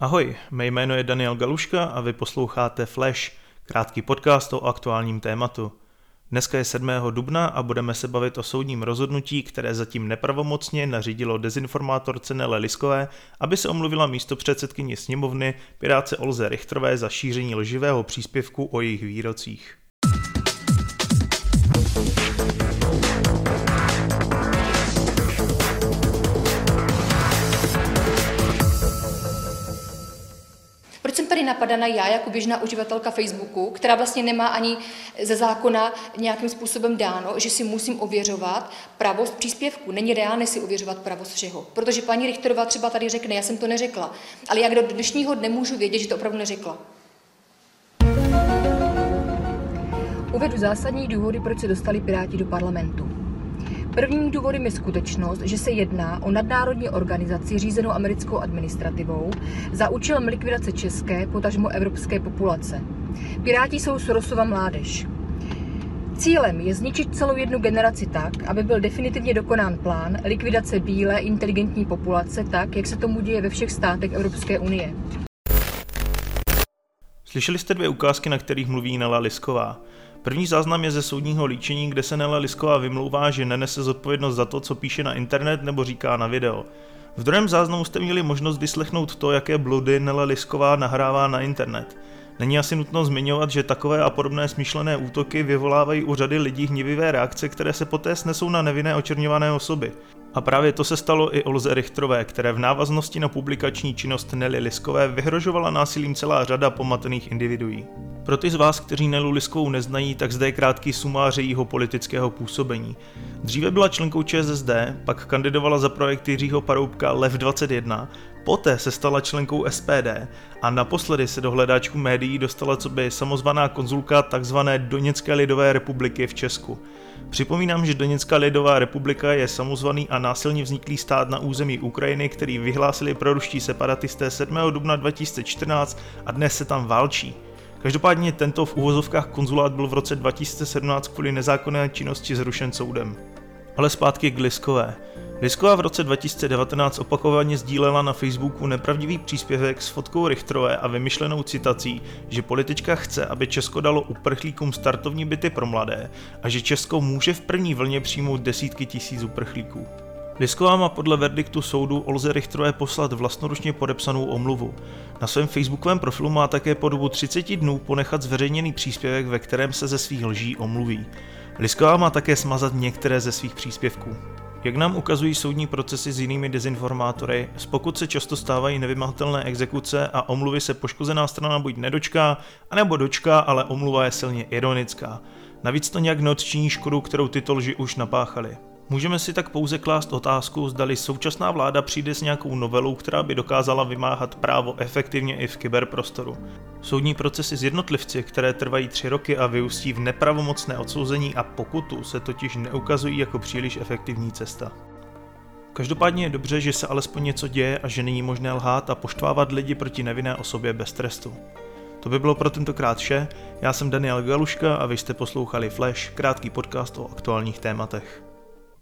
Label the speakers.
Speaker 1: Ahoj, mé jméno je Daniel Galuška a vy posloucháte Flash, krátký podcast o aktuálním tématu. Dneska je 7. dubna a budeme se bavit o soudním rozhodnutí, které zatím nepravomocně nařídilo dezinformátorce Nele Liskové, aby se omluvila místo předsedkyni sněmovny Piráce Olze Richterové za šíření lživého příspěvku o jejich výrocích.
Speaker 2: Tady napadana já jako běžná uživatelka Facebooku, která vlastně nemá ani ze zákona nějakým způsobem dáno, že si musím ověřovat pravost příspěvku. Není reálné si ověřovat pravost všeho. Protože paní Richterová třeba tady řekne, já jsem to neřekla, ale jak do dnešního dne můžu vědět, že to opravdu neřekla. Uvedu zásadní důvody, proč se dostali Piráti do parlamentu. Prvním důvodem je skutečnost, že se jedná o nadnárodní organizaci řízenou americkou administrativou za účelem likvidace české, potažmo evropské populace. Piráti jsou Sorosova mládež. Cílem je zničit celou jednu generaci tak, aby byl definitivně dokonán plán likvidace bílé inteligentní populace tak, jak se tomu děje ve všech státech Evropské unie.
Speaker 1: Slyšeli jste dvě ukázky, na kterých mluví Nela Lisková. První záznam je ze soudního líčení, kde se Nela Lisková vymlouvá, že nenese zodpovědnost za to, co píše na internet nebo říká na video. V druhém záznamu jste měli možnost vyslechnout to, jaké bludy Nela Lisková nahrává na internet. Není asi nutno zmiňovat, že takové a podobné smyšlené útoky vyvolávají u řady lidí hnivivé reakce, které se poté snesou na nevinné očerňované osoby. A právě to se stalo i Olze Richterové, které v návaznosti na publikační činnost Nelly Liskové vyhrožovala násilím celá řada pomatených individuí. Pro ty z vás, kteří Nelu Liskovou neznají, tak zde je krátký sumář jejího politického působení. Dříve byla členkou ČSSD, pak kandidovala za projekt Jiřího Paroubka Lev 21, poté se stala členkou SPD a naposledy se do hledáčku médií dostala co by samozvaná konzulka tzv. Doněcké lidové republiky v Česku. Připomínám, že Doněcká lidová republika je samozvaný a násilně vzniklý stát na území Ukrajiny, který vyhlásili proruští separatisté 7. dubna 2014 a dnes se tam válčí. Každopádně tento v uvozovkách konzulát byl v roce 2017 kvůli nezákonné činnosti zrušen soudem. Ale zpátky k Liskové. Lisková v roce 2019 opakovaně sdílela na Facebooku nepravdivý příspěvek s fotkou Richterové a vymyšlenou citací, že politička chce, aby Česko dalo uprchlíkům startovní byty pro mladé a že Česko může v první vlně přijmout desítky tisíc uprchlíků. Lisková má podle verdiktu soudu Olze Richterové poslat vlastnoručně podepsanou omluvu. Na svém facebookovém profilu má také po dobu 30 dnů ponechat zveřejněný příspěvek, ve kterém se ze svých lží omluví. Lisková má také smazat některé ze svých příspěvků. Jak nám ukazují soudní procesy s jinými dezinformátory, pokud se často stávají nevymahatelné exekuce a omluvy se poškozená strana buď nedočká, anebo dočká, ale omluva je silně ironická. Navíc to nějak neodčiní škodu, kterou tyto lži už napáchaly. Můžeme si tak pouze klást otázku, zdali současná vláda přijde s nějakou novelou, která by dokázala vymáhat právo efektivně i v kyberprostoru. Soudní procesy s jednotlivci, které trvají tři roky a vyústí v nepravomocné odsouzení a pokutu, se totiž neukazují jako příliš efektivní cesta. Každopádně je dobře, že se alespoň něco děje a že není možné lhát a poštvávat lidi proti nevinné osobě bez trestu. To by bylo pro tentokrát vše, já jsem Daniel Galuška a vy jste poslouchali Flash, krátký podcast o aktuálních tématech.